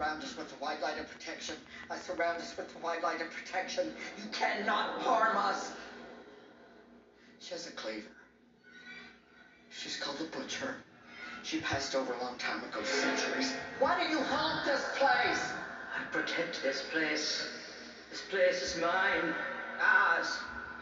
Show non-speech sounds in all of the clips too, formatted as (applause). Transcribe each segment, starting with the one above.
surround us with the white light of protection. I surround us with the white light of protection. You cannot harm us. She has a cleaver. She's called the Butcher. She passed over a long time ago, centuries. Why do you haunt this place? I protect this place. This place is mine, ours.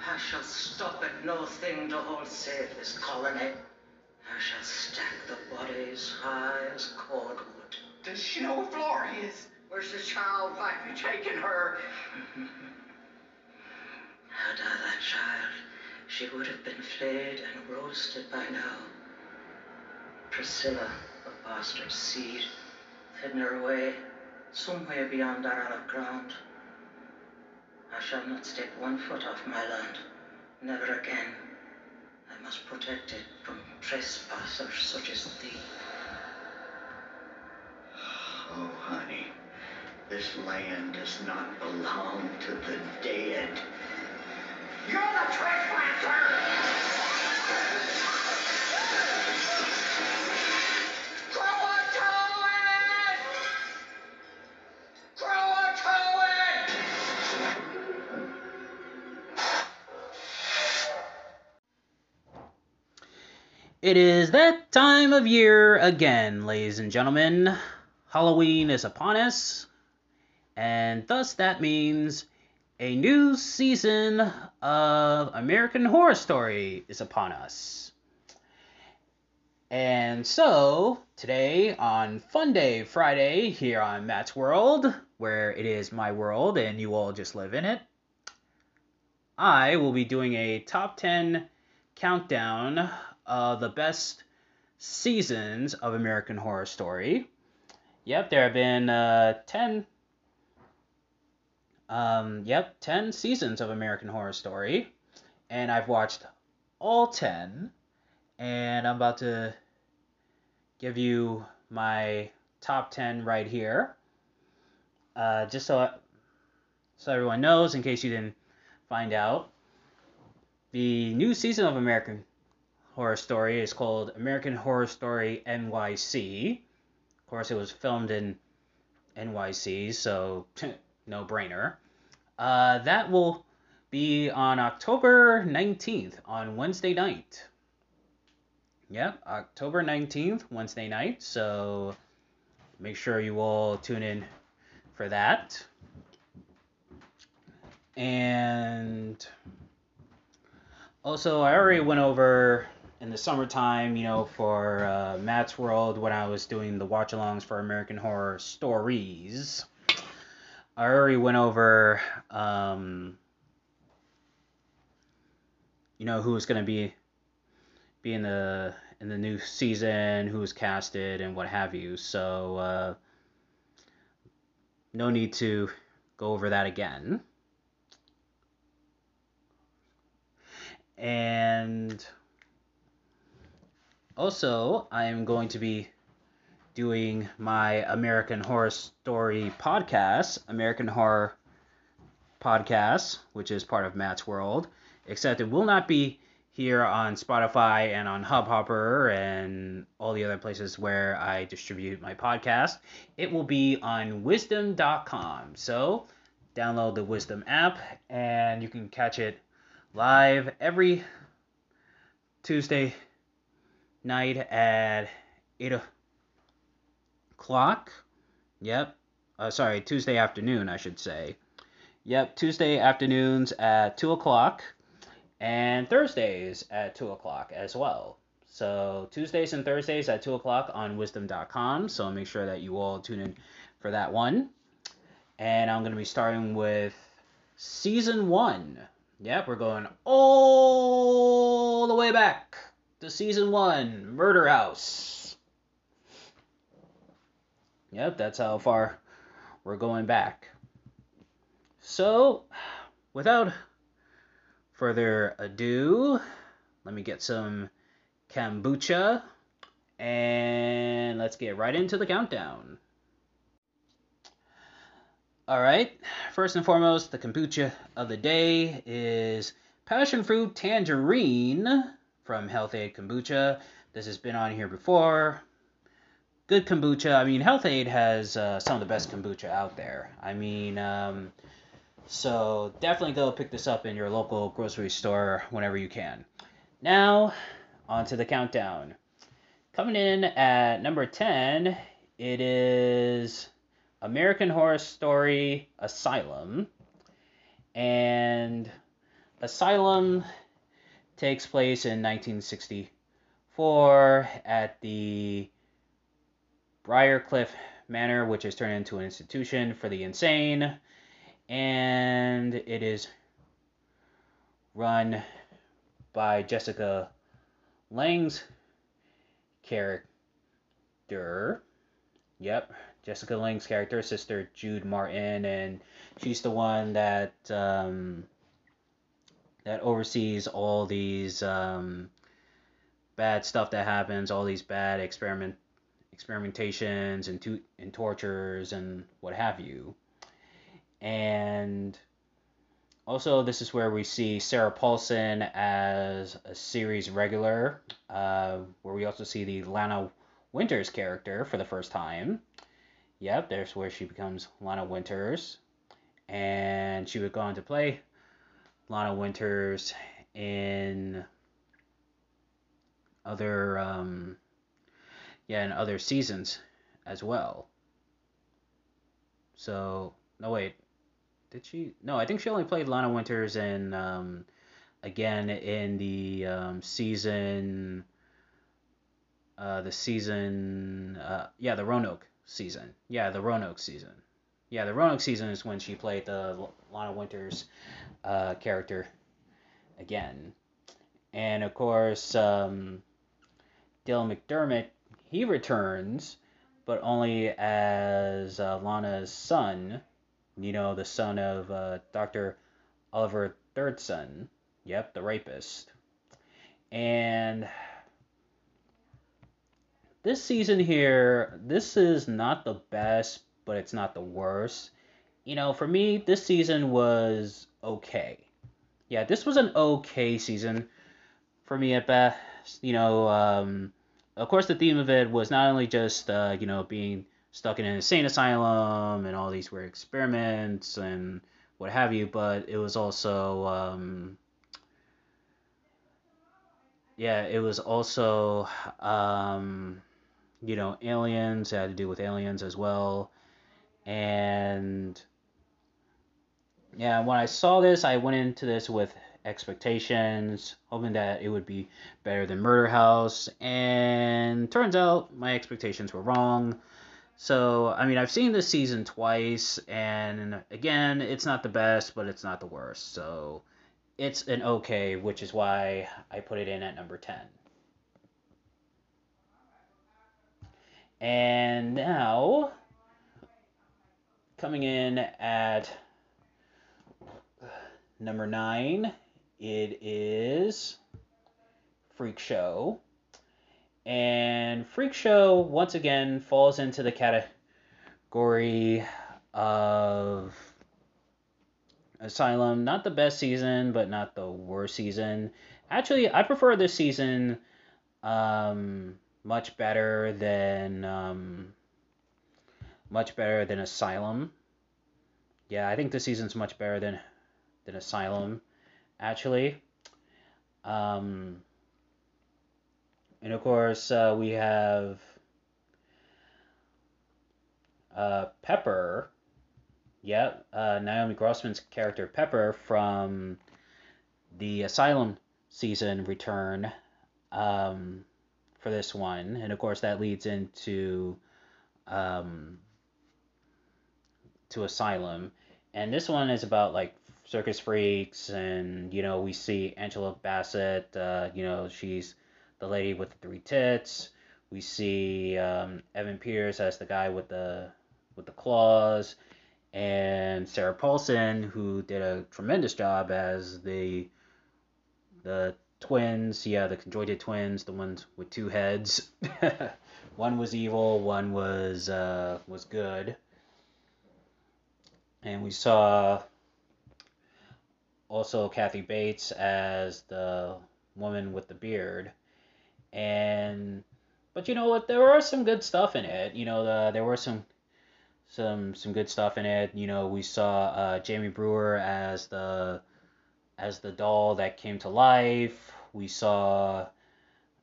I shall stop at no thing to hold safe this colony. I shall stack the bodies high as cordwood. Does she know where Flora is? Where's the child? Why have you taken her? Had I that child, she would have been flayed and roasted by now. Priscilla, the bastard seed, hidden her away somewhere beyond our olive ground. I shall not step one foot off my land, never again. I must protect it from trespassers such as thee. Oh, honey, this land does not belong to the dead. You're the! Croatoan! It is that time of year again, ladies and gentlemen. Halloween is upon us, and thus that means a new season of American Horror Story is upon us. And so, today on Fun Day Friday here on Matt's World, where it is my world and you all just live in it, I will be doing a top 10 countdown of the best seasons of American Horror Story. Yep, there have been uh, 10 um, yep, 10 seasons of American Horror Story. And I've watched all 10. And I'm about to give you my top 10 right here. Uh, just so, so everyone knows, in case you didn't find out, the new season of American Horror Story is called American Horror Story NYC. Of course, it was filmed in NYC, so (laughs) no brainer. Uh, that will be on October 19th on Wednesday night. Yep, October 19th, Wednesday night. So make sure you all tune in for that. And also, I already went over in the summertime, you know, for uh, Matt's World when I was doing the watch alongs for American Horror Stories. I already went over, um, you know, who's going to be be in the in the new season, who's casted, and what have you. So uh, no need to go over that again. And also, I am going to be doing my American Horror Story podcast, American Horror Podcast, which is part of Matt's World, except it will not be here on Spotify and on Hubhopper and all the other places where I distribute my podcast. It will be on wisdom.com. So, download the Wisdom app and you can catch it live every Tuesday night at 8 o'clock. Yep. Uh, sorry, Tuesday afternoon, I should say. Yep, Tuesday afternoons at 2 o'clock and Thursdays at 2 o'clock as well. So, Tuesdays and Thursdays at 2 o'clock on wisdom.com. So, make sure that you all tune in for that one. And I'm going to be starting with season one. Yep, we're going all the way back to season one Murder House. Yep, that's how far we're going back. So, without further ado, let me get some kombucha and let's get right into the countdown. All right, first and foremost, the kombucha of the day is passion fruit tangerine from Health-Ade Kombucha. This has been on here before. Good kombucha. I mean, Health-Ade has uh, some of the best kombucha out there. I mean, um, so definitely go pick this up in your local grocery store whenever you can. Now, on to the countdown. Coming in at number 10, it is American Horror Story Asylum. And Asylum takes place in 1964 at the Briarcliff Manor, which is turned into an institution for the insane. And it is run by Jessica Lange's character. Yep, Jessica Lange's character, sister Jude Martin, and she's the one that um, that oversees all these um, bad stuff that happens, all these bad experiment experimentations and, to- and tortures and what have you. And also, this is where we see Sarah Paulson as a series regular, uh, where we also see the Lana Winters character for the first time. Yep, there's where she becomes Lana Winters. And she would go on to play Lana Winters in other um, yeah, in other seasons as well. So no wait, did she? No, I think she only played Lana Winters in um, again in the um, season. Uh, the season, uh, yeah, the Roanoke season. Yeah, the Roanoke season. Yeah, the Roanoke season is when she played the Lana Winters uh, character again. And of course, um, Dylan McDermott, he returns, but only as uh, Lana's son, you know, the son of uh, Dr. Oliver Thredson. Yep, the rapist. And this season here, this is not the best, but it's not the worst. You know, for me, this season was okay. Yeah, this was an okay season for me at best. You know, um, of course, the theme of it was not only just, uh, you know, being stuck in an insane asylum and all these weird experiments and what have you, but it was also, um, yeah, it was also, um, you know, aliens. It had to do with aliens as well. And yeah, when I saw this, I went into this with expectations, hoping that it would be better than Murder House, and turns out my expectations were wrong. So, I mean, I've seen this season twice, and again, it's not the best, but it's not the worst. So, it's an okay, which is why I put it in at number 10. And now, coming in at number 9, it is Freak Show. And Freak Show, once again, falls into the category of Asylum. Not the best season, but not the worst season. Actually, I prefer this season um, much better than um, much better than Asylum. Yeah, I think this season's much better than than Asylum actually. Um, and of course, uh, we have uh, Pepper. Yeah, uh, Naomi Grossman's character Pepper from the Asylum season return um, for this one, and of course that leads into um, to Asylum, and this one is about like circus freaks, and you know we see Angela Bassett. Uh, you know she's the lady with the three tits. We see um, Evan Peters as the guy with the with the claws, and Sarah Paulson, who did a tremendous job as the the twins. Yeah, the conjoined twins, the ones with two heads. (laughs) one was evil, one was uh, was good. And we saw also Kathy Bates as the woman with the beard. And but you know what? There was some good stuff in it. You know, the, there were some some some good stuff in it. You know, we saw uh, Jamie Brewer as the as the doll that came to life. We saw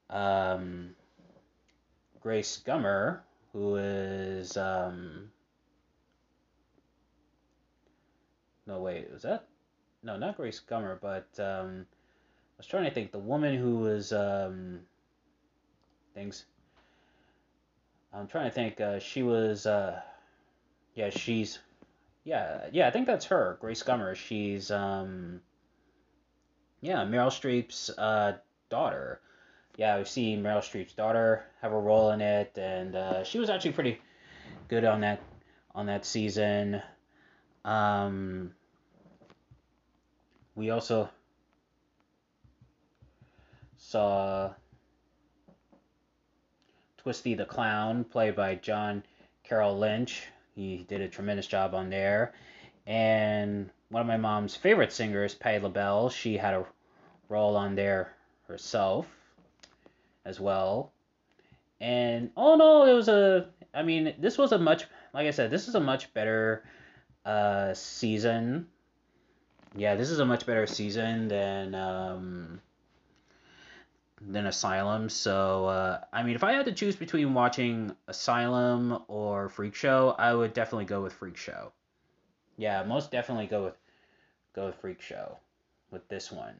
um, Grace Gummer, who is um, no wait, was that no not Grace Gummer, but um, I was trying to think the woman who was um, things. I'm trying to think. Uh, she was. Uh, yeah, she's. Yeah, yeah, I think that's her, Grace Gummer. She's. Um, yeah, Meryl Streep's uh, daughter. Yeah, we see Meryl Streep's daughter have a role in it, and uh, she was actually pretty good on that on that season. Um, we also saw Twisty the Clown, played by John Carroll Lynch. He did a tremendous job on there. And one of my mom's favorite singers, Patti LaBelle, she had a role on there herself as well. And all in all, it was a. I mean, this was a much, like I said, this is a much better uh, season. Yeah, this is a much better season than um, than Asylum. So, uh, I mean, if I had to choose between watching Asylum or Freak Show, I would definitely go with Freak Show. Yeah, most definitely go with go with Freak Show with this one.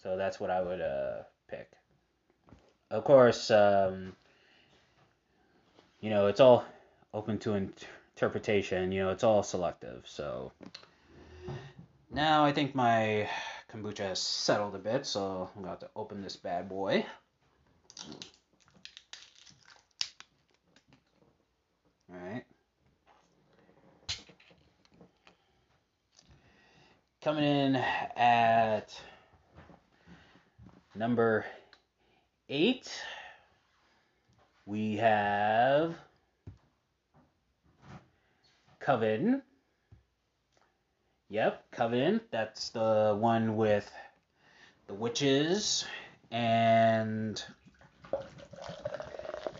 So that's what I would uh, pick. Of course, um, you know, it's all open to interpretation. You know, it's all selective. So now I think my kombucha has settled a bit, so I'm going to have to open this bad boy. Alright. Coming in at number eight, we have Coven. Yep, Covenant. That's the one with the witches and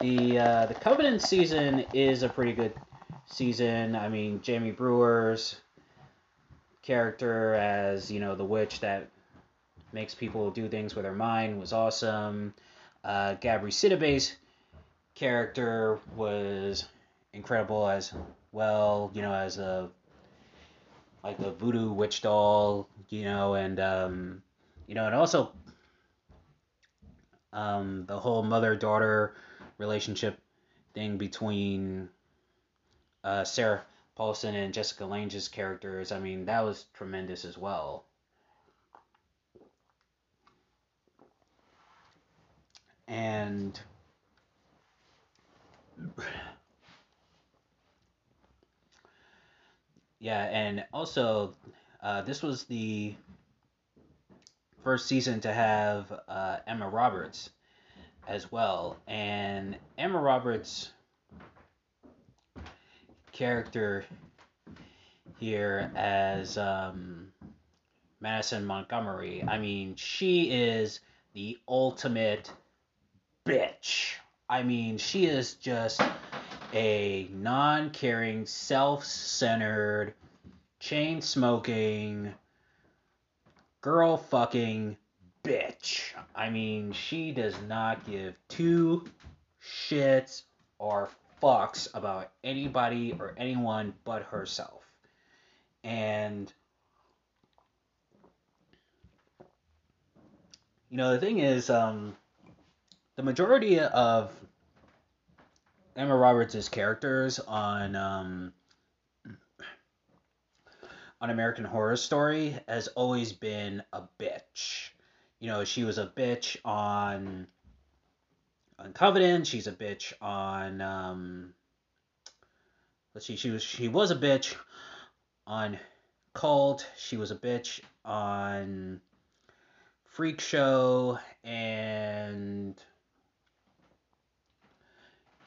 the uh, the Covenant season is a pretty good season. I mean, Jamie Brewer's character as you know the witch that makes people do things with her mind was awesome. Uh, Gabri Sidibe's character was incredible as well. You know, as a like the voodoo witch doll, you know, and um, you know, and also um, the whole mother daughter relationship thing between uh, Sarah Paulson and Jessica Lange's characters. I mean, that was tremendous as well. And (laughs) yeah, and also uh, this was the first season to have uh, Emma Roberts as well, and Emma Roberts' character here as um, Madison Montgomery. I mean, she is the ultimate bitch. I mean, she is just a non caring, self centered, chain smoking, girl fucking bitch. I mean, she does not give two shits or fucks about anybody or anyone but herself. And you know, the thing is, um, the majority of Emma Roberts' characters on um, on American Horror Story has always been a bitch. You know, she was a bitch on on Covenant. She's a bitch on um, let's see. She was she was a bitch on Cult. She was a bitch on Freak Show and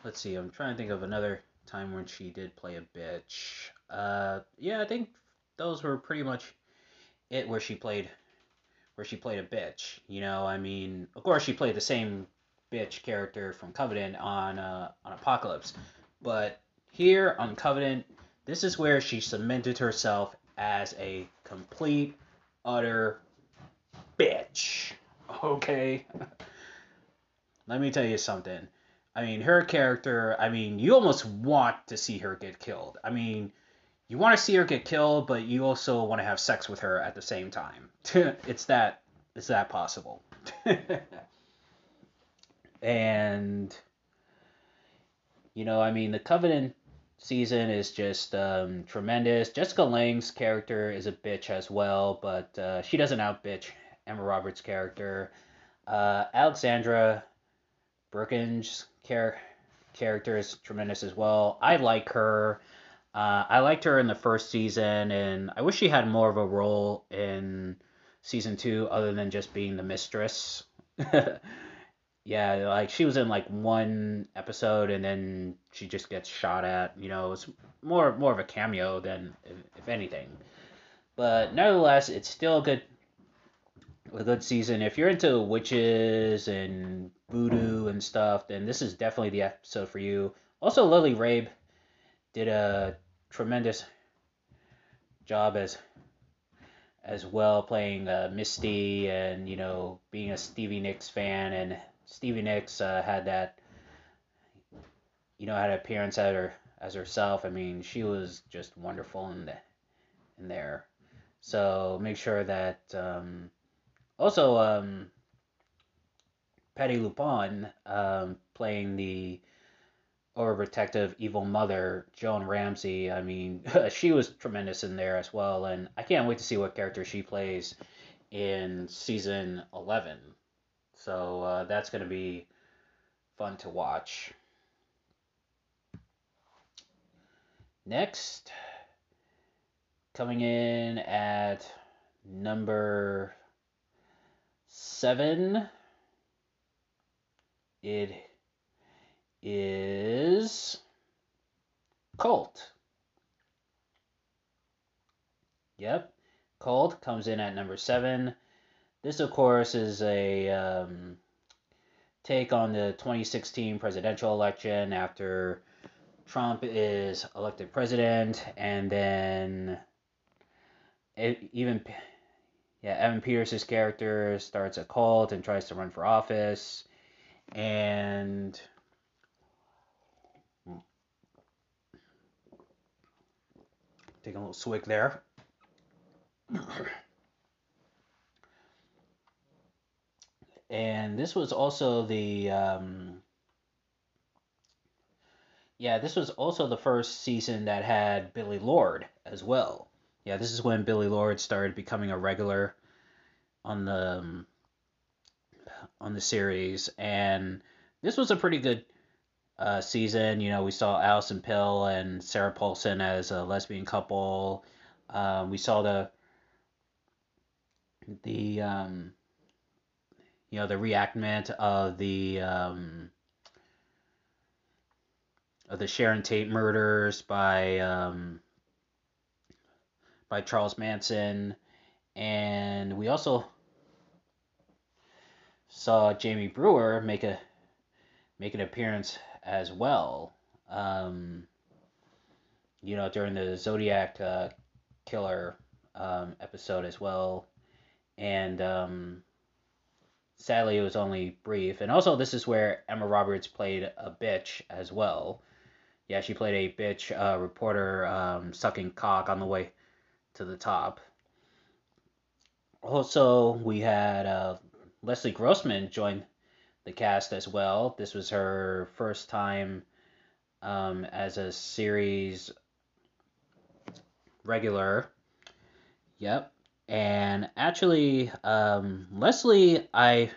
let's see, I'm trying to think of another time when she did play a bitch. Uh, yeah, I think those were pretty much it where she played where she played a bitch. You know, I mean, of course she played the same bitch character from Covenant on uh, on Apocalypse, but here on Covenant, this is where she cemented herself as a complete, utter bitch. (laughs) Okay. (laughs) Let me tell you something. I mean, her character, I mean, you almost want to see her get killed. I mean, you want to see her get killed, but you also want to have sex with her at the same time. (laughs) it's that it's that possible. (laughs) and you know, I mean, the Covenant season is just um, tremendous. Jessica Lange's character is a bitch as well, but uh, she doesn't out bitch Emma Roberts' character. Uh, Alexandra Birkin's char- character is tremendous as well. I like her. Uh, I liked her in the first season, and I wish she had more of a role in season two other than just being the mistress. (laughs) yeah, like she was in like one episode and then she just gets shot at. You know, it's more more of a cameo than if, if anything. But nevertheless, it's still a good a good season. If you're into witches and voodoo and stuff, then this is definitely the episode for you. Also, Lily Rabe did a tremendous job as as well playing uh, Misty and you know being a Stevie Nicks fan and Stevie Nicks uh, had that you know had an appearance at her as herself. I mean she was just wonderful in the in there. So make sure that um, also um, Patti LuPone um, playing the overprotective evil mother Joan Ramsey. I mean, (laughs) she was tremendous in there as well, and I can't wait to see what character she plays in season eleven. So uh, that's going to be fun to watch. Next, coming in at number seven, it is Cult. Yep, Cult comes in at number seven. This, of course, is a um, take on the 2016 presidential election after Trump is elected president, and then it, even yeah, Evan Peters' character starts a cult and tries to run for office, and Taking a little swig there. and this was also the um, yeah this was also the first season that had Billie Lourd as well yeah this is when Billie Lourd started becoming a regular on the um, on the series and this was a pretty good uh, season. You know, we saw Allison Pill and Sarah Paulson as a lesbian couple. Um, we saw the the um, you know the reenactment of the um, of the Sharon Tate murders by um, by Charles Manson, and we also saw Jamie Brewer make a make an appearance as well. Um, you know, during the Zodiac uh, killer um, episode as well, and um, sadly it was only brief. And also, this is where Emma Roberts played a bitch as well. Yeah, she played a bitch uh, reporter um, sucking cock on the way to the top. Also, we had uh, Leslie Grossman join the cast as well. This was her first time um, as a series regular. Yep. And actually, um, Leslie, I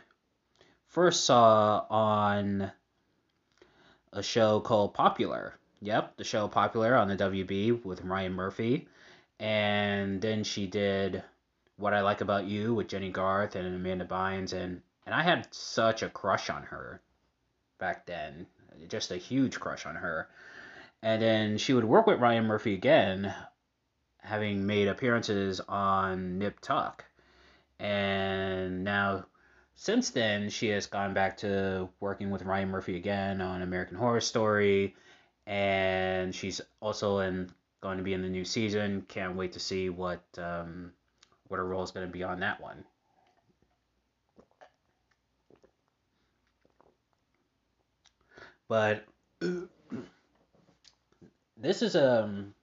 first saw on a show called Popular. Yep, the show Popular on the WB with Ryan Murphy. And then she did What I Like About You with Jennie Garth and Amanda Bynes and and I had such a crush on her back then, just a huge crush on her. And then she would work with Ryan Murphy again, having made appearances on Nip Tuck. And now since then, she has gone back to working with Ryan Murphy again on American Horror Story, and she's also in going to be in the new season. Can't wait to see what um, what her role is going to be on that one. But (clears throat) this is um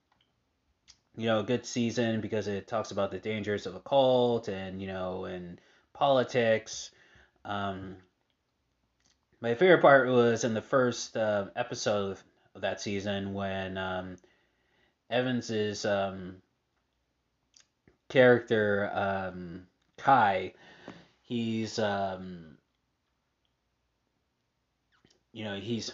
you know a good season because it talks about the dangers of a cult and you know and politics. Um, my favorite part was in the first uh, episode of that season when um, Evans's um, character um, Kai, he's um, you know he's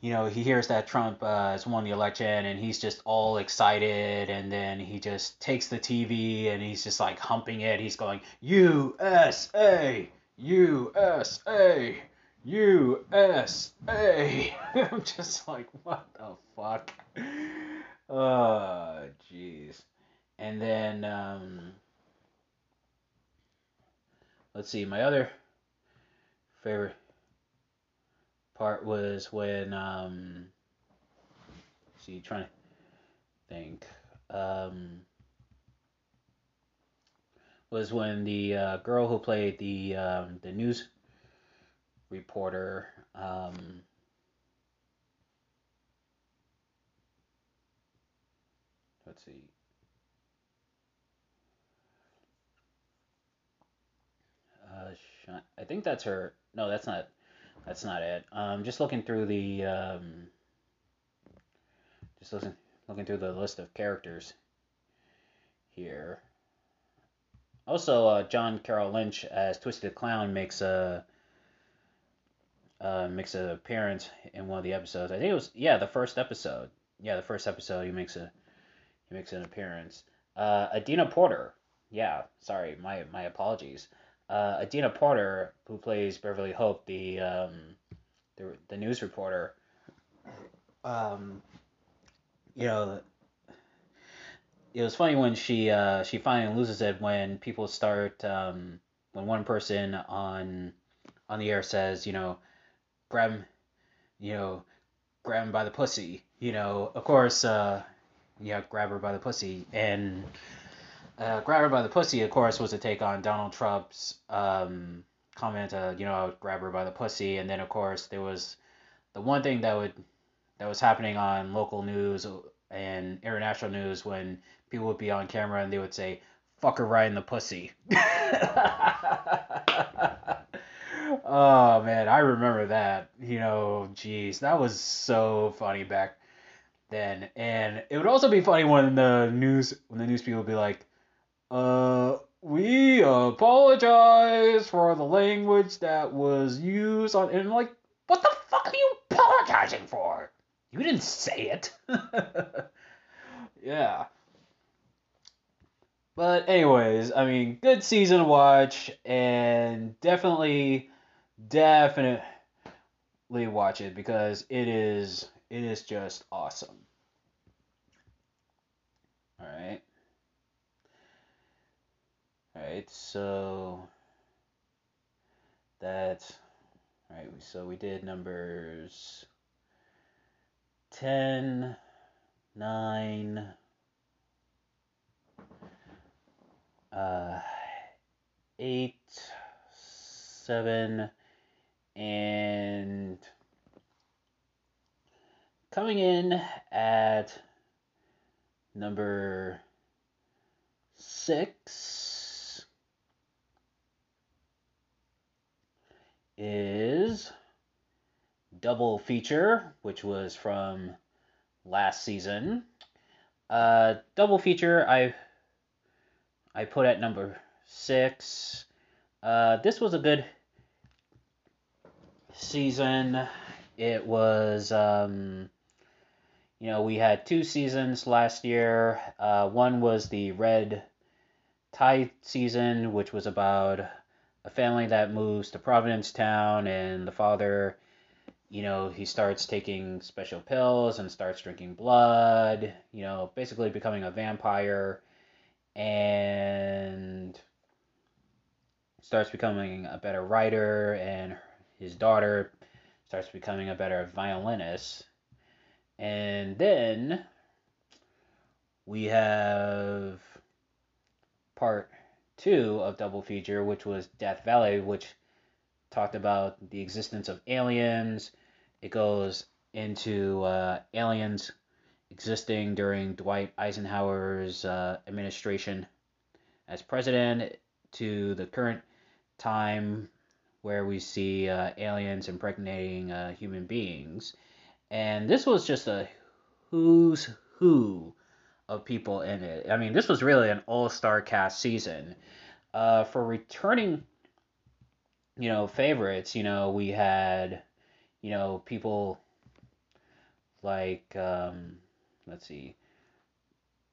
you know, he hears that Trump uh, has won the election and he's just all excited. And then he just takes the TV and he's just like humping it. He's going, USA, USA, USA. (laughs) I'm just like, what the fuck? Oh, jeez. And then, um, let's see, my other favorite part was when um see trying to think um was when the uh, girl who played the um, the news reporter um, let's see uh, I think that's her no that's not that's not it. Um, just looking through the um, just looking looking through the list of characters here. Also, uh, John Carroll Lynch as Twisted Clown makes a uh, makes an appearance in one of the episodes. I think it was yeah the first episode. Yeah, the first episode he makes a he makes an appearance. Uh, Adina Porter. Yeah, sorry, my my apologies uh, Adina Porter, who plays Beverly Hope, the um, the, the news reporter, um, you know, it was funny when she uh, she finally loses it when people start um, when one person on on the air says, you know, grab, him, you know, grab him by the pussy. You know, of course, uh, yeah, grab her by the pussy, and uh, grab her by the pussy, of course, was a take on Donald Trump's um, comment, uh, you know, grab her by the pussy, and then of course there was the one thing that would that was happening on local news and international news when people would be on camera and they would say, "Fuck her right in the pussy." (laughs) oh man, I remember that. You know, jeez, that was so funny back then, and it would also be funny when the news when the news people would be like uh, we apologize for the language that was used on. And like, what the fuck are you apologizing for? You didn't say it. (laughs) yeah. But anyways, I mean, good season to watch, and definitely, definitely watch it because it is it is just awesome. All right. Alright, so that's all right. so we did numbers 10, 9, uh, 8, 7, and coming in at number 6 is Double Feature, which was from last season. Uh, double Feature, I I put at number six. Uh, this was a good season. It was, um, you know, we had two seasons last year. Uh, one was the Red Tide season, which was about a family that moves to Providence Town, and the father, you know, he starts taking special pills and starts drinking blood, you know, basically becoming a vampire. And starts becoming a better writer, and his daughter starts becoming a better violinist. And then we have part two of Double Feature, which was Death Valley, which talked about the existence of aliens. It goes into uh, aliens existing during Dwight Eisenhower's uh, administration as president to the current time where we see uh, aliens impregnating uh, human beings. And this was just a who's who of people in it. I mean, this was really an all star cast season. Uh, for returning, you know, favorites, you know, we had, you know, people like, um, let's see,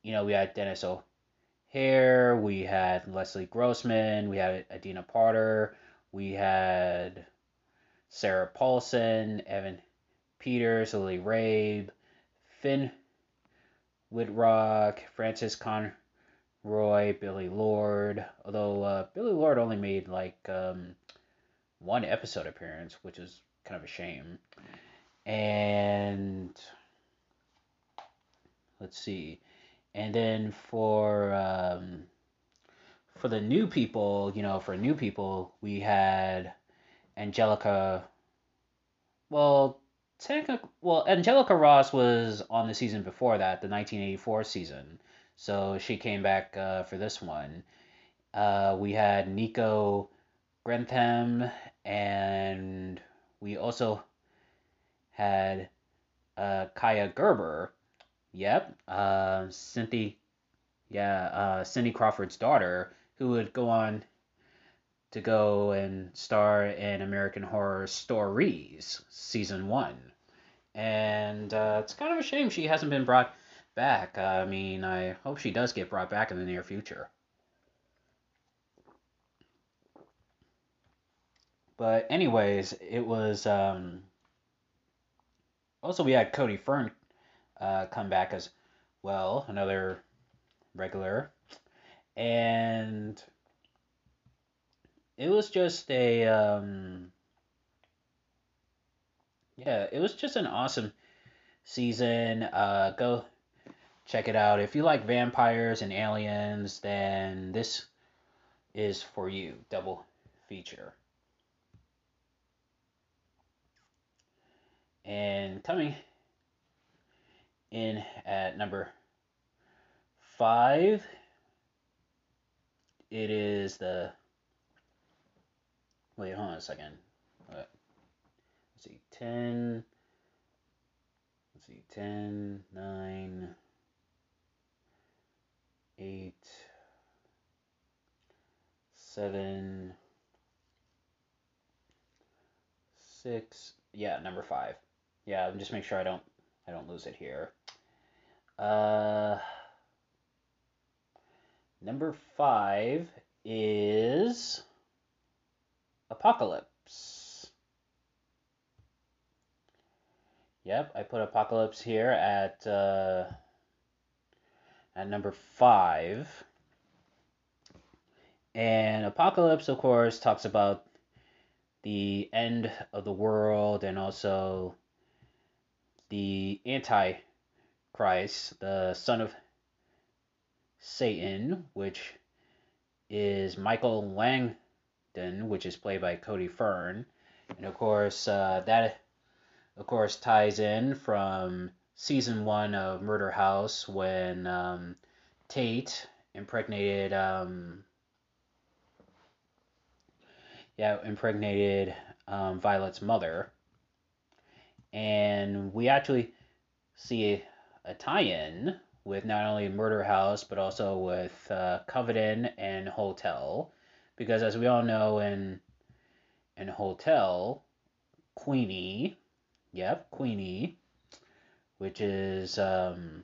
you know, we had Denis O'Hare, we had Leslie Grossman, we had Adina Porter, we had Sarah Paulson, Evan Peters, Lily Rabe, Finn Wittrock, Frances Conroy, Billie Lourd. Although uh, Billie Lourd only made like um, one episode appearance, which is kind of a shame. And let's see. And then for um, for the new people, you know, for new people, we had Angelica. Well, technically, well, Angelica Ross was on the season before that, the 1984 season. So she came back uh, for this one. Uh, we had Nico Greetham, and we also had uh, Kaia Gerber. Yep, uh, Cynthia, yeah, uh, Cindy Crawford's daughter, who would go on to go and star in American Horror Stories season one. And uh, it's kind of a shame she hasn't been brought back. I mean, I hope she does get brought back in the near future. But anyways, it was um, also we had Cody Fern uh, come back as well, another regular, and it was just a um, yeah, it was just an awesome season. Uh, go check it out. If you like vampires and aliens, then this is for you. Double feature. And coming in at number five, it is the Wait, hold on a second. Let's see, 10. Let's see, 10, 9, 8, 7, 6. Yeah, number 5. Yeah, just make sure I don't I don't lose it here. Uh number 5 is Apocalypse. Yep, I put Apocalypse here at uh, at number five. And Apocalypse, of course, talks about the end of the world and also the Antichrist, the son of Satan, which is Michael Langdon, which is played by Cody Fern, and of course uh, that of course ties in from season one of Murder House when um, Tate impregnated um, yeah impregnated um, Violet's mother, and we actually see a, tie-in with not only Murder House but also with uh, and Hotel because as we all know in in Hotel, Queenie, yep, Queenie, which is um,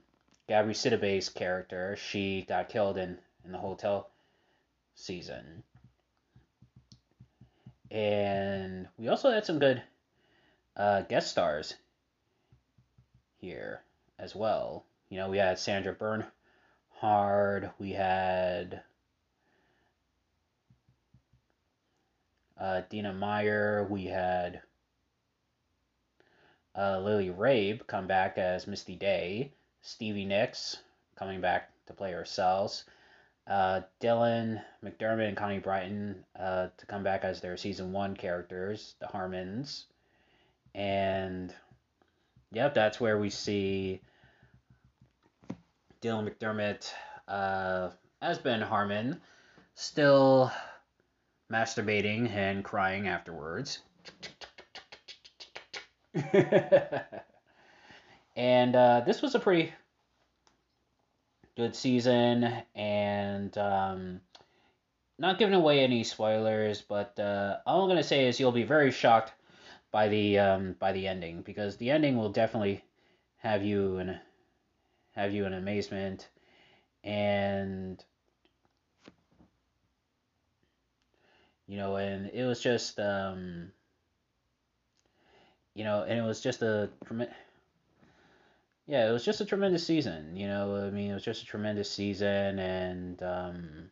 Gabri Sidibe's character, she got killed in in the Hotel season. And we also had some good uh, guest stars here as well. You know, we had Sandra Bernhard, we had uh, Dina Meyer. We had uh, Lily Rabe come back as Misty Day. Stevie Nicks coming back to play herself. Uh, Dylan McDermott and Connie Britton uh, to come back as their season one characters, the Harmons. And yep, that's where we see Dylan McDermott uh, as Ben Harmon, still masturbating and crying afterwards. (laughs) and uh, this was a pretty good season, and um, not giving away any spoilers, but uh, all I'm gonna say is you'll be very shocked by the um, by the ending because the ending will definitely have you in have you in amazement. And you know and it was just um you know and it was just a yeah it was just a tremendous season you know i mean it was just a tremendous season and um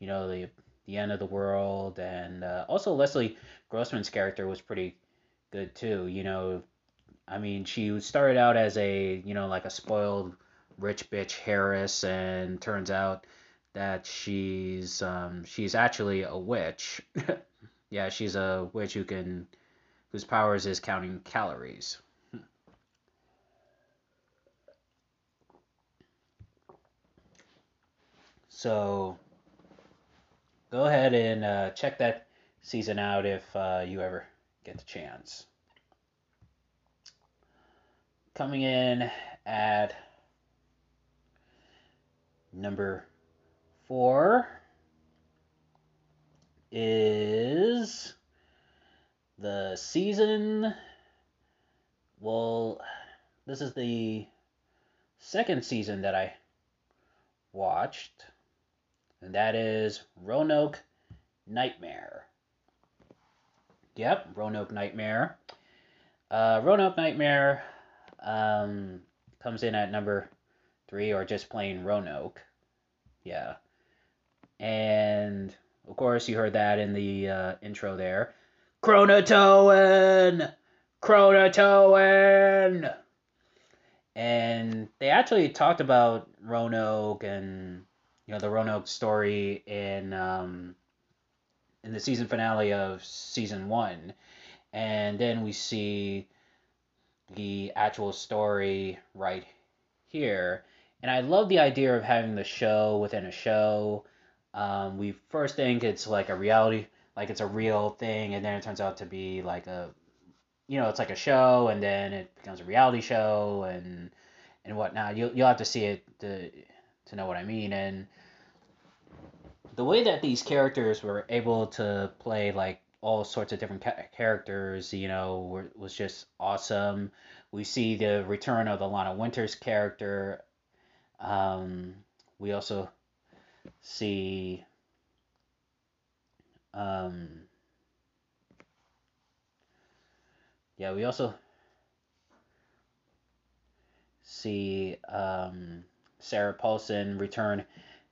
you know the the end of the world and uh, also leslie grossman's character was pretty good too you know. I mean she started out as a you know like a spoiled rich bitch Harris, and turns out that she's um, she's actually a witch. (laughs) yeah, she's a witch who can whose powers is counting calories. (laughs) So go ahead and uh, check that season out if uh, you ever get the chance. Coming in at Number four is the season. Well, this is the second season that I watched, and that is Roanoke Nightmare. Yep, Roanoke Nightmare. Uh, Roanoke Nightmare um, comes in at number three or just plain Roanoke. Yeah. And of course, you heard that in the uh, intro there. Croatoan! Croatoan! And they actually talked about Roanoke and you know the Roanoke story in um, in the season finale of season one, and then we see the actual story right here, and I love the idea of having the show within a show. Um, we first think it's like a reality, like it's a real thing, and then it turns out to be like a, you know, it's like a show, and then it becomes a reality show, and and whatnot. You'll you'll have to see it to to know what I mean. And the way that these characters were able to play like all sorts of different ca- characters, you know, were, was just awesome. We see the return of the Lana Winters character um, we also see um, yeah, we also see um, Sarah Paulson return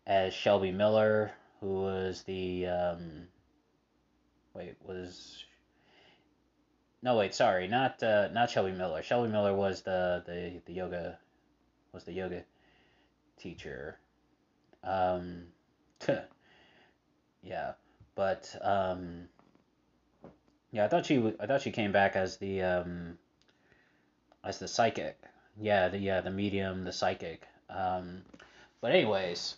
as Shelby Miller, who was the um, wait was no wait sorry not uh, not Shelby Miller. Shelby Miller was the the the yoga was the yoga teacher. Um, (laughs) yeah, but um, yeah, I thought she I thought she came back as the um, as the psychic. Yeah, the yeah the medium, the psychic. Um, but anyways,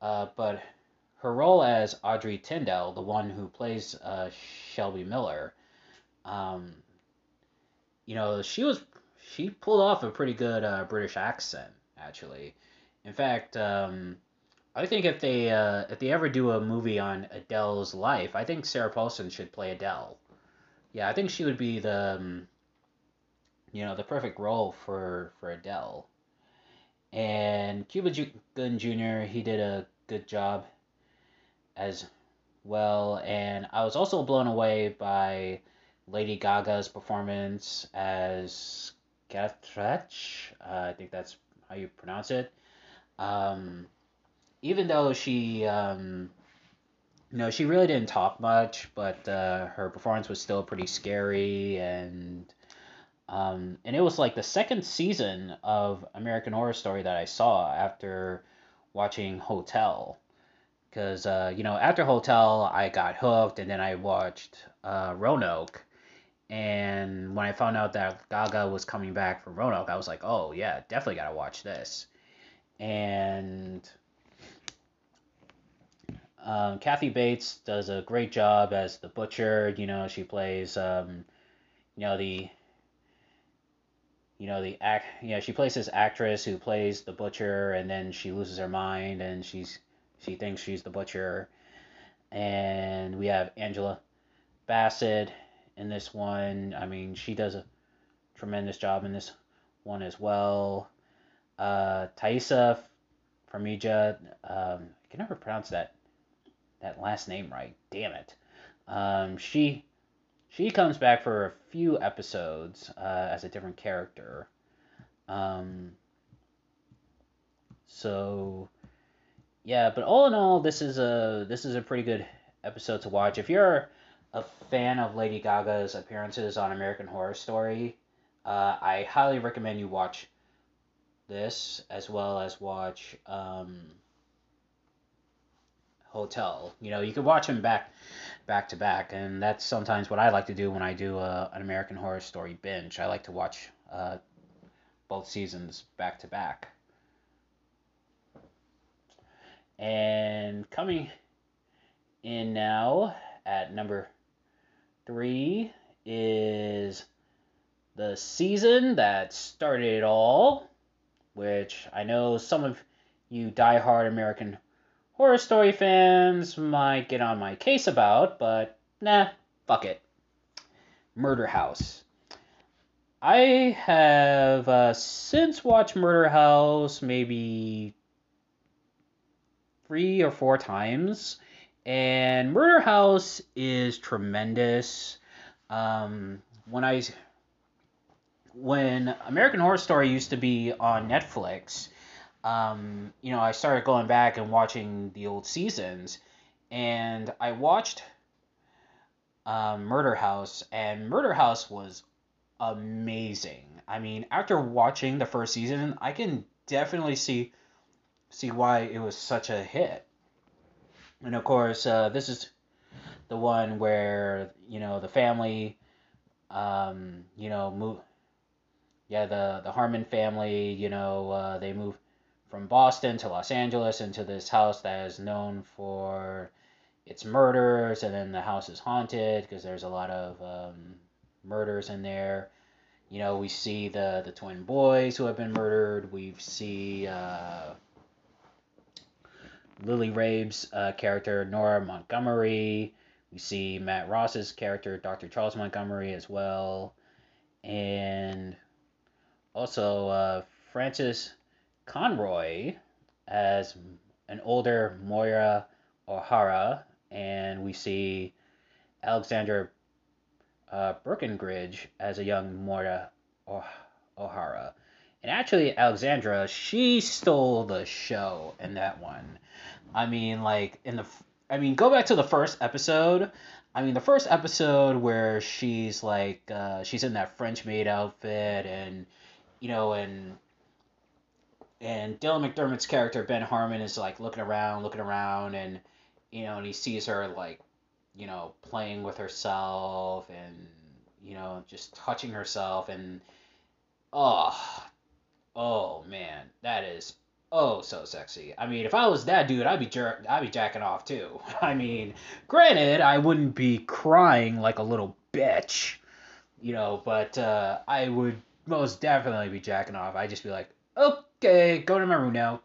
uh, but her role as Audrey Tindall, the one who plays uh, Shelby Miller, um, you know, she was she pulled off a pretty good uh, British accent actually. In fact, um, I think if they uh, if they ever do a movie on Adele's life, I think Sarah Paulson should play Adele. Yeah, I think she would be the um, you know the perfect role for for Adele. And Cuba Gooding Jr. he did a good job as well, and I was also blown away by Lady Gaga's performance as Cattrach. Uh, I think that's how you pronounce it. Um, even though she um, no, she really didn't talk much, but uh, her performance was still pretty scary, and um, and it was like the second season of American Horror Story that I saw after watching Hotel, because uh, you know after Hotel I got hooked, and then I watched uh, Roanoke, and when I found out that Gaga was coming back for Roanoke, I was like, oh yeah, definitely gotta watch this, and um, Kathy Bates does a great job as the butcher. You know, she plays, um, you know, the, you know, the act. You know, she plays this actress who plays the butcher, and then she loses her mind, and she's she thinks she's the butcher. And we have Angela Bassett in this one. I mean, she does a tremendous job in this one as well. Uh, Taissa Farmiga, um, I can never pronounce that that last name right. Damn it. Um, she she comes back for a few episodes uh, as a different character. Um, so yeah, but all in all, this is a this is a pretty good episode to watch. If you're a fan of Lady Gaga's appearances on American Horror Story, uh, I highly recommend you watch this as well as watch um, hotel. You know, you could watch them back back to back, and that's sometimes what I like to do when I do a, uh, an American Horror Story binge. I like to watch uh, both seasons back to back. And coming in now at number three is the season that started it all, which I know some of you die-hard American horror story fans might get on my case about, but nah, fuck it. Murder House. I have uh, since watched Murder House maybe three or four times, and Murder House is tremendous. Um, when I when American Horror Story used to be on Netflix, um, you know, I started going back and watching the old seasons, and I watched um, Murder House, and Murder House was amazing. I mean, after watching the first season, I can definitely see see why it was such a hit. And of course, uh, this is the one where you know the family, um, you know, move. Yeah, the the Harmon family, you know, uh, they move from Boston to Los Angeles into this house that is known for its murders, and then the house is haunted because there's a lot of um, murders in there. You know, we see the the twin boys who have been murdered. We see uh, Lily Rabe's uh, character Nora Montgomery. We see Matt Ross's character Dr. Charles Montgomery as well, and also uh, Frances Conroy as an older Moira O'Hara, and we see Alexandra uh, Breckenridge as a young Moira O'Hara. And actually, Alexandra, she stole the show in that one. I mean, like in the, I mean, go back to the first episode. I mean, the first episode where she's like, uh, she's in that French maid outfit, and you know, and and Dylan McDermott's character Ben Harmon is like looking around, looking around, and you know, and he sees her like, you know, playing with herself and you know, just touching herself, and oh, oh man, that is oh so sexy. I mean, if I was that dude, I'd be jer- I'd be jacking off too. (laughs) I mean, granted, I wouldn't be crying like a little bitch, you know, but uh, I would most definitely be jacking off. I'd just be like, Okay, go to my room now.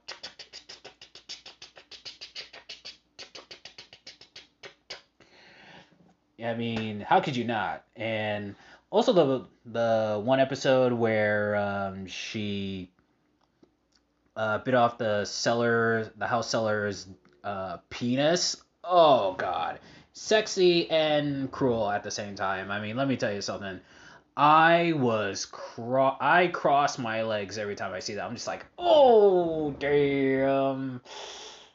I mean, how could you not? And also the the one episode where um, she uh, bit off the seller, the house seller's uh, penis. Oh God, sexy and cruel at the same time. I mean, let me tell you something. I was cro- I cross my legs every time I see that. I'm just like, oh damn,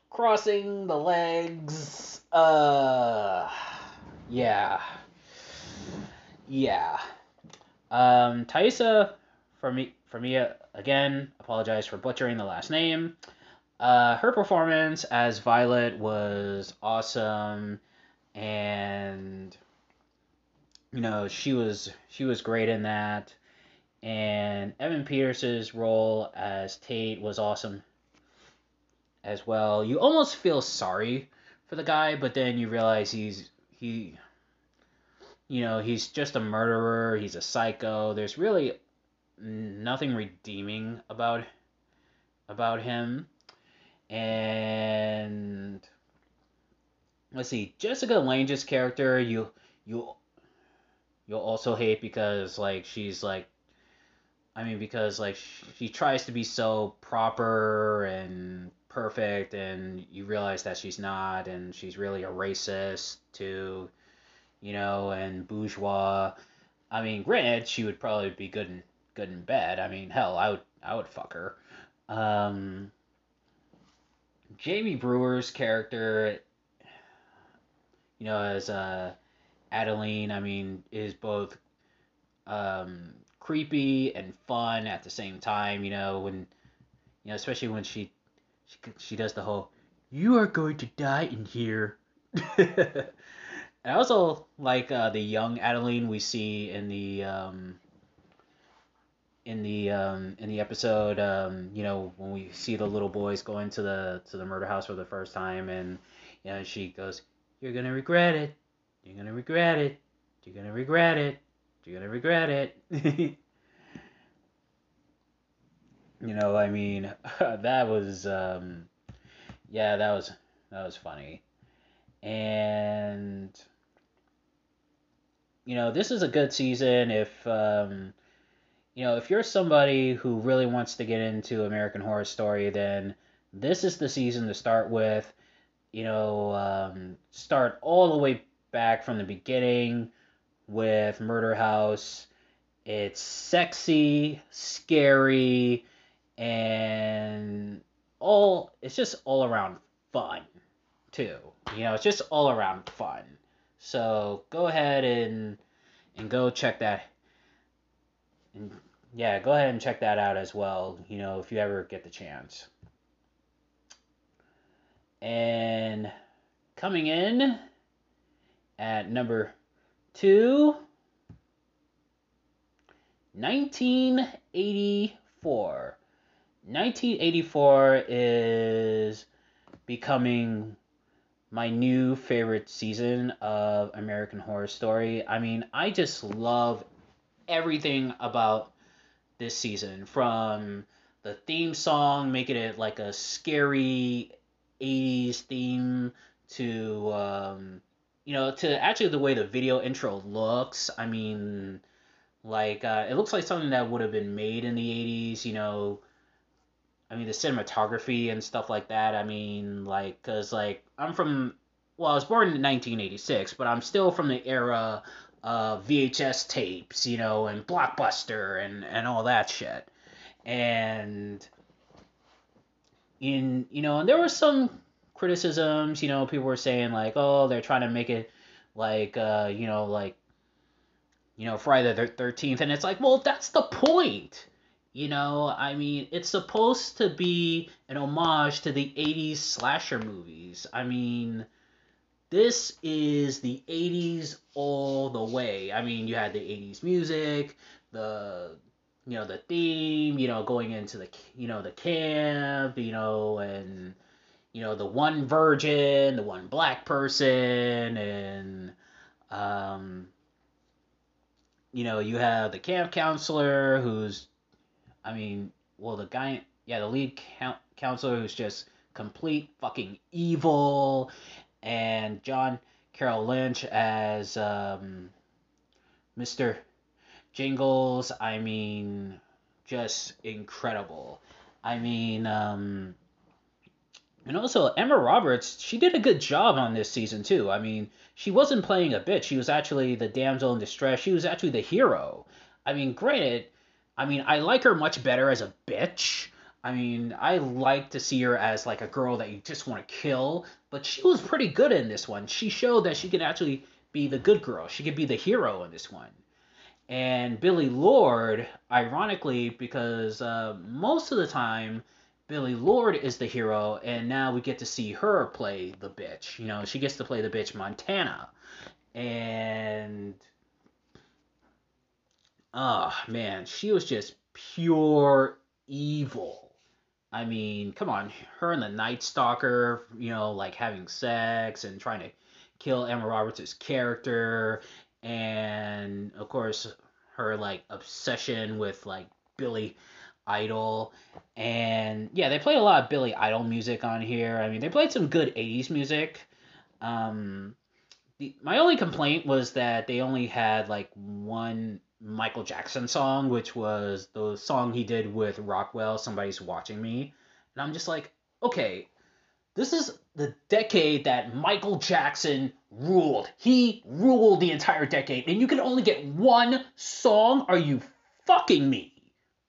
crossing the legs. Uh, yeah, yeah. Um, Taissa, for me, for me uh, again, apologize for butchering the last name. Uh, her performance as Violet was awesome, and you know she was she was great in that. And Evan Peters' role as Tate was awesome as well. You almost feel sorry for the guy, but then you realize he's he you know, he's just a murderer, he's a psycho. There's really nothing redeeming about about him. And let's see, Jessica Lange's character, you you you'll also hate because like she's like I mean because like she tries to be so proper and perfect and you realize that she's not and she's really a racist too you know and bourgeois. I mean granted she would probably be good in good in bed. I mean hell i would i would fuck her. Um jamie brewer's character you know as uh adeline i mean is both um creepy and fun at the same time you know when you know especially when she she, she does the whole "You are going to die in here." (laughs) and I also like uh, the young Adeline we see in the um, in the um, in the episode. Um, you know when we see the little boys going to the to the murder house for the first time, and you know she goes, "You're gonna regret it. You're gonna regret it. You're gonna regret it. You're gonna regret it." (laughs) you know i mean (laughs) that was um yeah that was that was funny and you know this is a good season if um you know if you're somebody who really wants to get into american horror story then this is the season to start with you know um, start all the way back from the beginning with murder house it's sexy scary and all it's just all around fun too. You know, it's just all around fun. So go ahead and and go check that and yeah, go ahead and check that out as well, you know, if you ever get the chance. And coming in at number two, 1984. 1984 is becoming my new favorite season of American Horror Story. I mean, I just love everything about this season from the theme song, making it like a scary 80s theme to um, you know, to actually the way the video intro looks. I mean, like uh, it looks like something that would have been made in the 80s, you know, I mean, the cinematography and stuff like that. I mean, like, cause like I'm from, well, I was born in 1986, but I'm still from the era of VHS tapes, you know, and Blockbuster and and all that shit. And in you know, and there were some criticisms. You know, people were saying like, oh, they're trying to make it like, uh, you know, like, you know, Friday the Thirteenth, and it's like, well, that's the point you know, I mean, it's supposed to be an homage to the 80s slasher movies. I mean, this is the 80s all the way. I mean, you had the 80s music, the you know, the theme, you know, going into the you know, the camp, you know, and you know, the one virgin, the one black person and um you know, you have the camp counselor who's I mean, well, the guy, yeah, the lead count, counselor who's just complete fucking evil, and John Carroll Lynch as um, Mr. Jingles. I mean, just incredible. I mean, um, and also Emma Roberts, she did a good job on this season too. I mean, she wasn't playing a bitch. She was actually the damsel in distress. She was actually the hero. I mean, granted, I mean, I like her much better as a bitch. I mean, I like to see her as like a girl that you just want to kill but she was pretty good in this one. She showed that she could actually be the good girl. She could be the hero in this one. And Billie Lourd, ironically, because uh, most of the time Billie Lourd is the hero, and now we get to see her play the bitch. You know, she gets to play the bitch Montana. And oh man, she was just pure evil. I mean, come on, her and the Night Stalker, you know, like having sex and trying to kill Emma Roberts' character, and of course her like obsession with like Billy Idol, and yeah, they played a lot of Billy Idol music on here. I mean, they played some good '80s music. Um, the, my only complaint was that they only had like one Michael Jackson song, which was the song he did with Rockwell, Somebody's Watching Me. And I'm just like, okay, this is the decade that Michael Jackson ruled. He ruled the entire decade, and you can only get one song? Are you fucking me?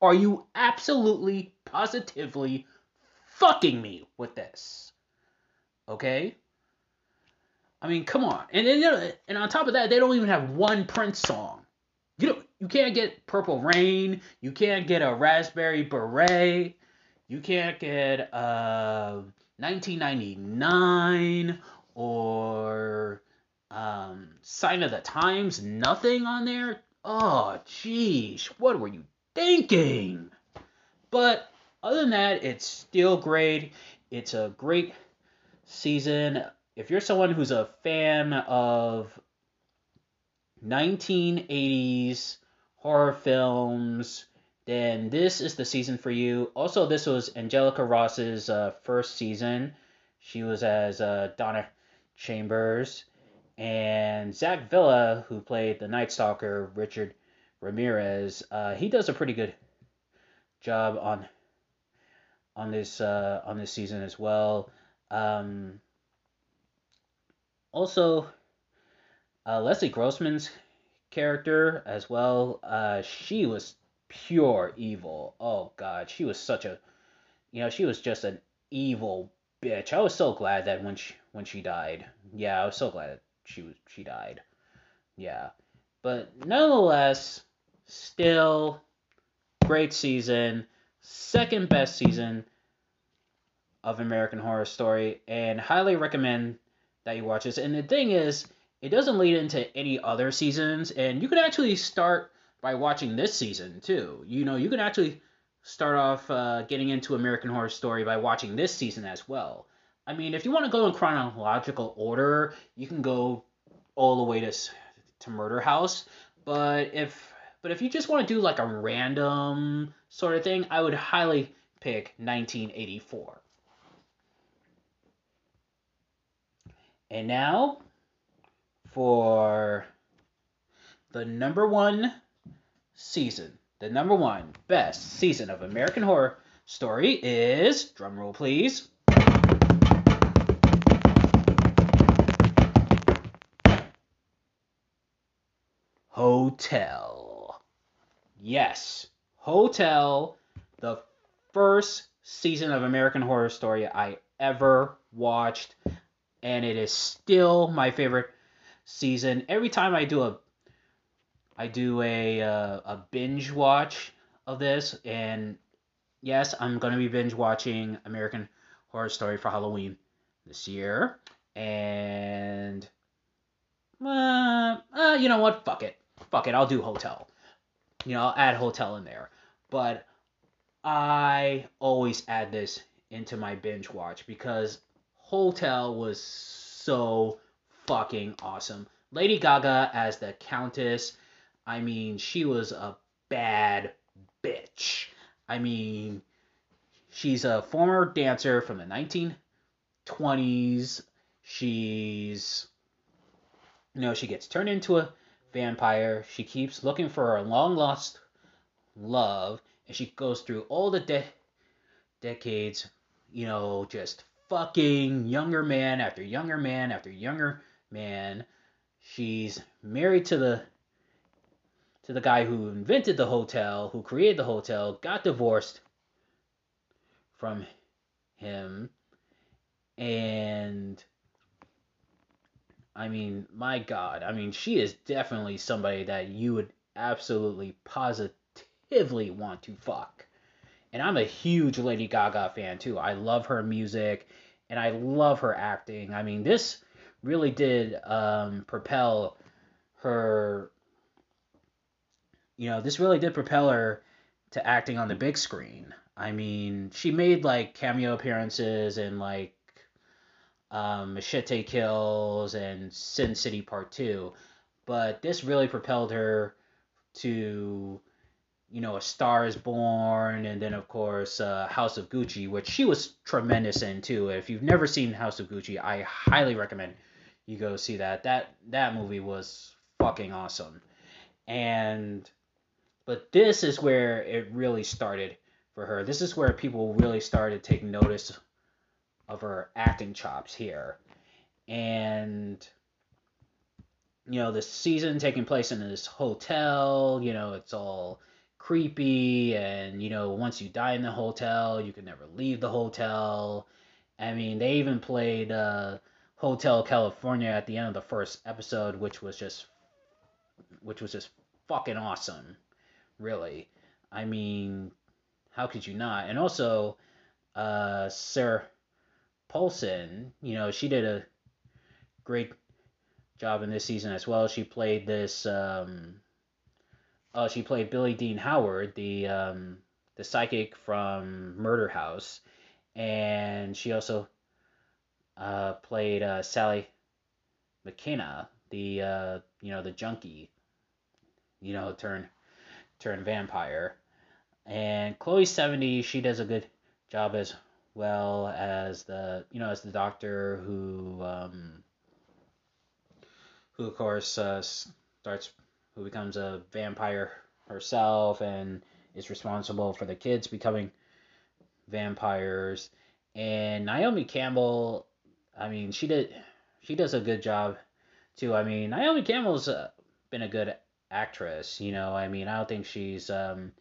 Are you absolutely, positively fucking me with this? Okay? I mean, come on. And and, and on top of that, they don't even have one Prince song. You know, you can't get Purple Rain. You can't get a Raspberry Beret. You can't get uh 1999 or um, Sign of the Times. Nothing on there. Oh, jeez, what were you thinking? But other than that, it's still great. It's a great season. If you're someone who's a fan of 1980s horror films, then this is the season for you. Also, this was Angelica Ross's uh, first season. She was as uh, Donna Chambers. And Zach Villa, who played the Night Stalker, Richard Ramirez, uh, he does a pretty good job on on this uh, on this season as well. Um, also, uh, Leslie Grossman's character as well. Uh, she was pure evil. Oh God, she was such a, you know, she was just an evil bitch. I was so glad that when she when she died, yeah, I was so glad that she was she died. Yeah, but nonetheless, still great season, second best season of American Horror Story, and highly recommend that you watch this. And the thing is, it doesn't lead into any other seasons, and you can actually start by watching this season too. You know, you can actually start off uh, getting into American Horror Story by watching this season as well. I mean, if you want to go in chronological order, you can go all the way to to Murder House. But if but if you just want to do like a random sort of thing, I would highly pick 1984. And now for the number one season, the number one best season of American Horror Story is, drumroll please, Hotel. Yes, Hotel, the first season of American Horror Story I ever watched, and it is still my favorite season. Every time I do a I do a uh, a binge watch of this, and yes, I'm gonna be binge watching American Horror Story for Halloween this year, and uh, uh, you know what? Fuck it, fuck it. I'll do Hotel. You know, I'll add Hotel in there, but I always add this into my binge watch because Hotel was so fucking awesome. Lady Gaga as the Countess I mean, she was a bad bitch. I mean, she's a former dancer from the 1920s. She's, you know, she gets turned into a vampire. She keeps looking for her long lost love, and she goes through all the de- decades, you know, just fucking younger man after younger man after younger man. She's married to the to the guy who invented the hotel, who created the hotel, got divorced from him, and I mean, my God. I mean, she is definitely somebody that you would absolutely positively want to fuck. And I'm a huge Lady Gaga fan too. I love her music and I love her acting. I mean, this really did um, propel her. You know, this really did propel her to acting on the big screen. I mean, she made like cameo appearances and like um, Machete Kills and Sin City Part 2, but this really propelled her to, you know, A Star is Born, and then, of course, uh, House of Gucci, which she was tremendous in, too. If you've never seen House of Gucci, I highly recommend you go see that. That, that movie was fucking awesome. And, but this is where it really started for her. This is where people really started taking notice of her acting chops here. And you know, the season taking place in this hotel, you know, it's all creepy and you know, once you die in the hotel, you can never leave the hotel. I mean, they even played uh Hotel California at the end of the first episode, which was just which was just fucking awesome. Really. I mean, how could you not? And also, uh, Sarah Paulson, you know, she did a great job in this season as well. She played this. Um, oh, she played Billie Dean Howard, the um, the psychic from Murder House, and she also uh, played uh, Sally McKenna, the uh, you know the junkie, you know turn turn vampire. And Chloe Sevigny, she does a good job as well as the you know as the doctor who um, who of course uh, starts who becomes a vampire herself and is responsible for the kids becoming vampires. And Naomi Campbell, I mean, she did she does a good job too. I mean, Naomi Campbell's uh, been a good actress. You know, I mean, I don't think she's um,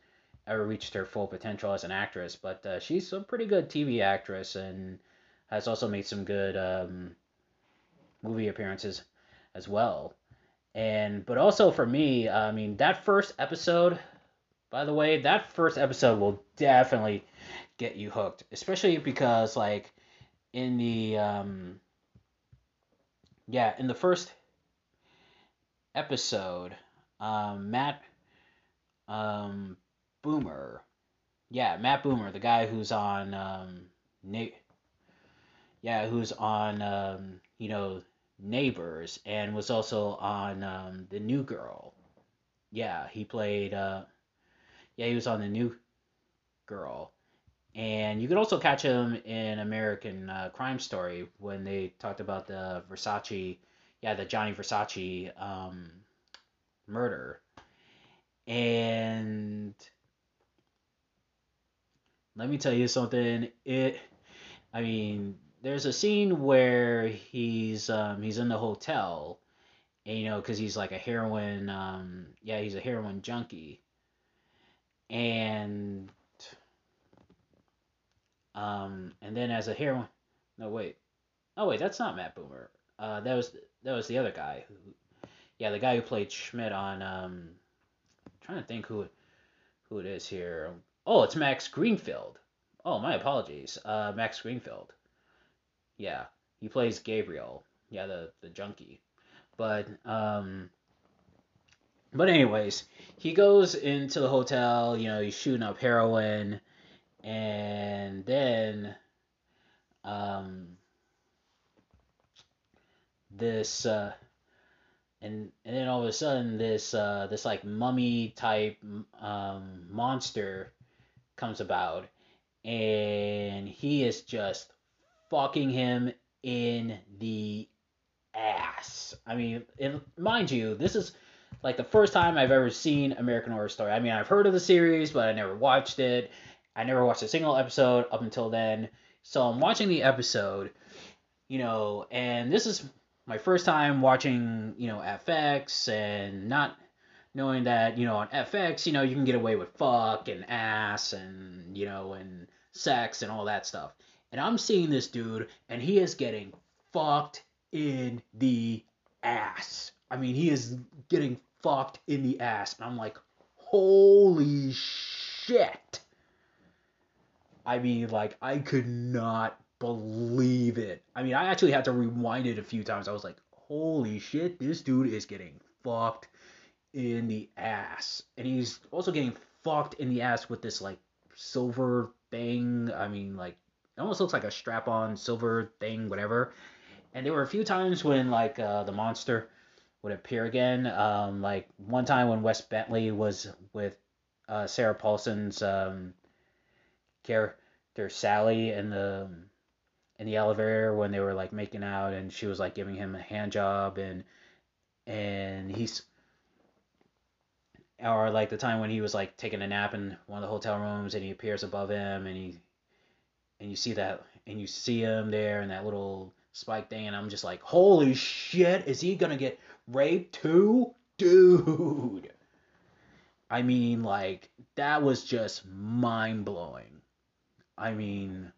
ever reached her full potential as an actress, but uh, she's a pretty good TV actress and has also made some good um, movie appearances as well. And but also for me, I mean, that first episode, by the way, that first episode will definitely get you hooked, especially because like in the um yeah, in the first episode, um, Matt um, Bomer, yeah, Matt Boomer, the guy who's on um, Na- yeah, who's on um, you know Neighbors and was also on um, the New Girl. Yeah, he played. Uh, yeah, he was on the New Girl, and you could also catch him in American uh, Crime Story when they talked about the Versace, yeah, the Gianni Versace um, murder. And let me tell you something. It, I mean, there's a scene where he's um, he's in the hotel, and, you know, because he's like a heroin, um, yeah, he's a heroin junkie, and um, and then as a heroin, no wait, oh wait, that's not Matt Boomer. Uh, that was that was the other guy who yeah, the guy who played Schmidt on um, I'm trying to think who who it is here. Oh, it's Max Greenfield. Oh, my apologies. Uh, Max Greenfield. Yeah, he plays Gabriel. Yeah, the the junkie. But um but anyways, he goes into the hotel, you know, he's shooting up heroin and then um this uh and and then all of a sudden this uh, this like mummy type um, monster comes about and he is just fucking him in the ass. I mean, it, mind you, this is like the first time I've ever seen American Horror Story. I mean, I've heard of the series, but I never watched it. I never watched a single episode up until then. So I'm watching the episode, you know, and this is my first time watching, you know, FX and not knowing that, you know, on FX, you know, you can get away with fuck and ass and, you know, and sex and all that stuff. And I'm seeing this dude and he is getting fucked in the ass. I mean, he is getting fucked in the ass. And I'm like, holy shit. I mean, like, I could not believe it. I mean, I actually had to rewind it a few times. I was like, holy shit, this dude is getting fucked in the ass. And he's also getting fucked in the ass with this, like, silver thing. I mean, like, it almost looks like a strap on silver thing, whatever. And there were a few times when, like, uh, the monster would appear again. Um, like, one time when Wes Bentley was with uh, Sarah Paulson's um, character Sally in the in the elevator when they were like making out and she was like giving him a hand job and and he's or like the time when he was like taking a nap in one of the hotel rooms and he appears above him and he and you see that and you see him there and that little spike thing and I'm just like holy shit is he gonna get raped too dude? I mean like that was just mind blowing I mean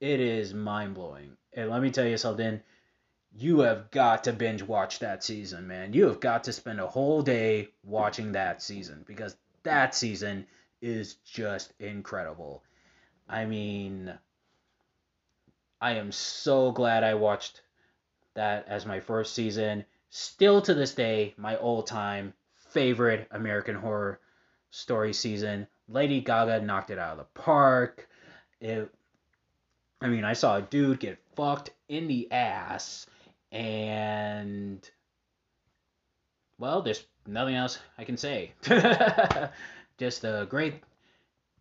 it is mind blowing and let me tell you something you have got to binge watch that season, man. You have got to spend a whole day watching that season because that season is just incredible. I mean, I am so glad I watched that as my first season. Still to this day, my all time favorite American Horror Story season. Lady Gaga knocked it out of the park. It, I mean, I saw a dude get fucked in the ass and well, there's nothing else I can say. (laughs) Just a great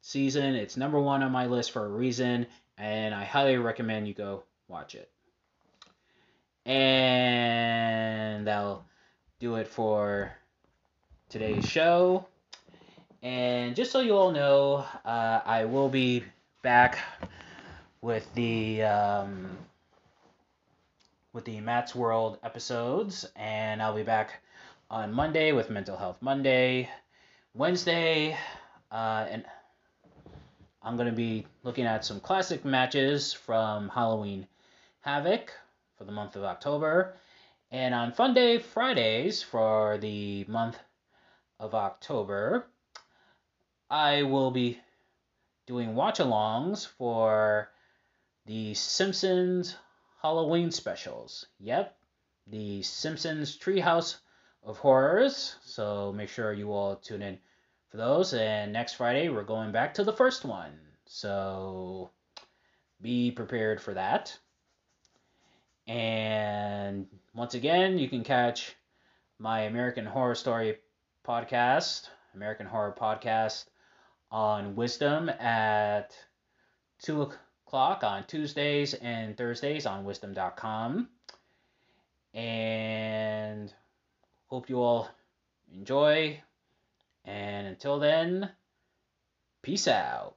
season. It's number one on my list for a reason, and I highly recommend you go watch it. And that'll do it for today's show. And just so you all know, uh, I will be back with the um, with the Matt's World episodes, and I'll be back on Monday with Mental Health Monday. Wednesday, uh, and I'm going to be looking at some classic matches from Halloween Havoc for the month of October. And on Fun Day Fridays for the month of October, I will be doing watch alongs for the Simpsons Halloween specials. Yep, the Simpsons Treehouse of Horrors. So make sure you all tune in for those. And next Friday, we're going back to the first one. So be prepared for that. And once again, you can catch my American Horror Story podcast, American Horror Podcast, on Wisdom at 2 o'clock o'clock on Tuesdays and Thursdays on wisdom.com. And hope you all enjoy. And until then, peace out.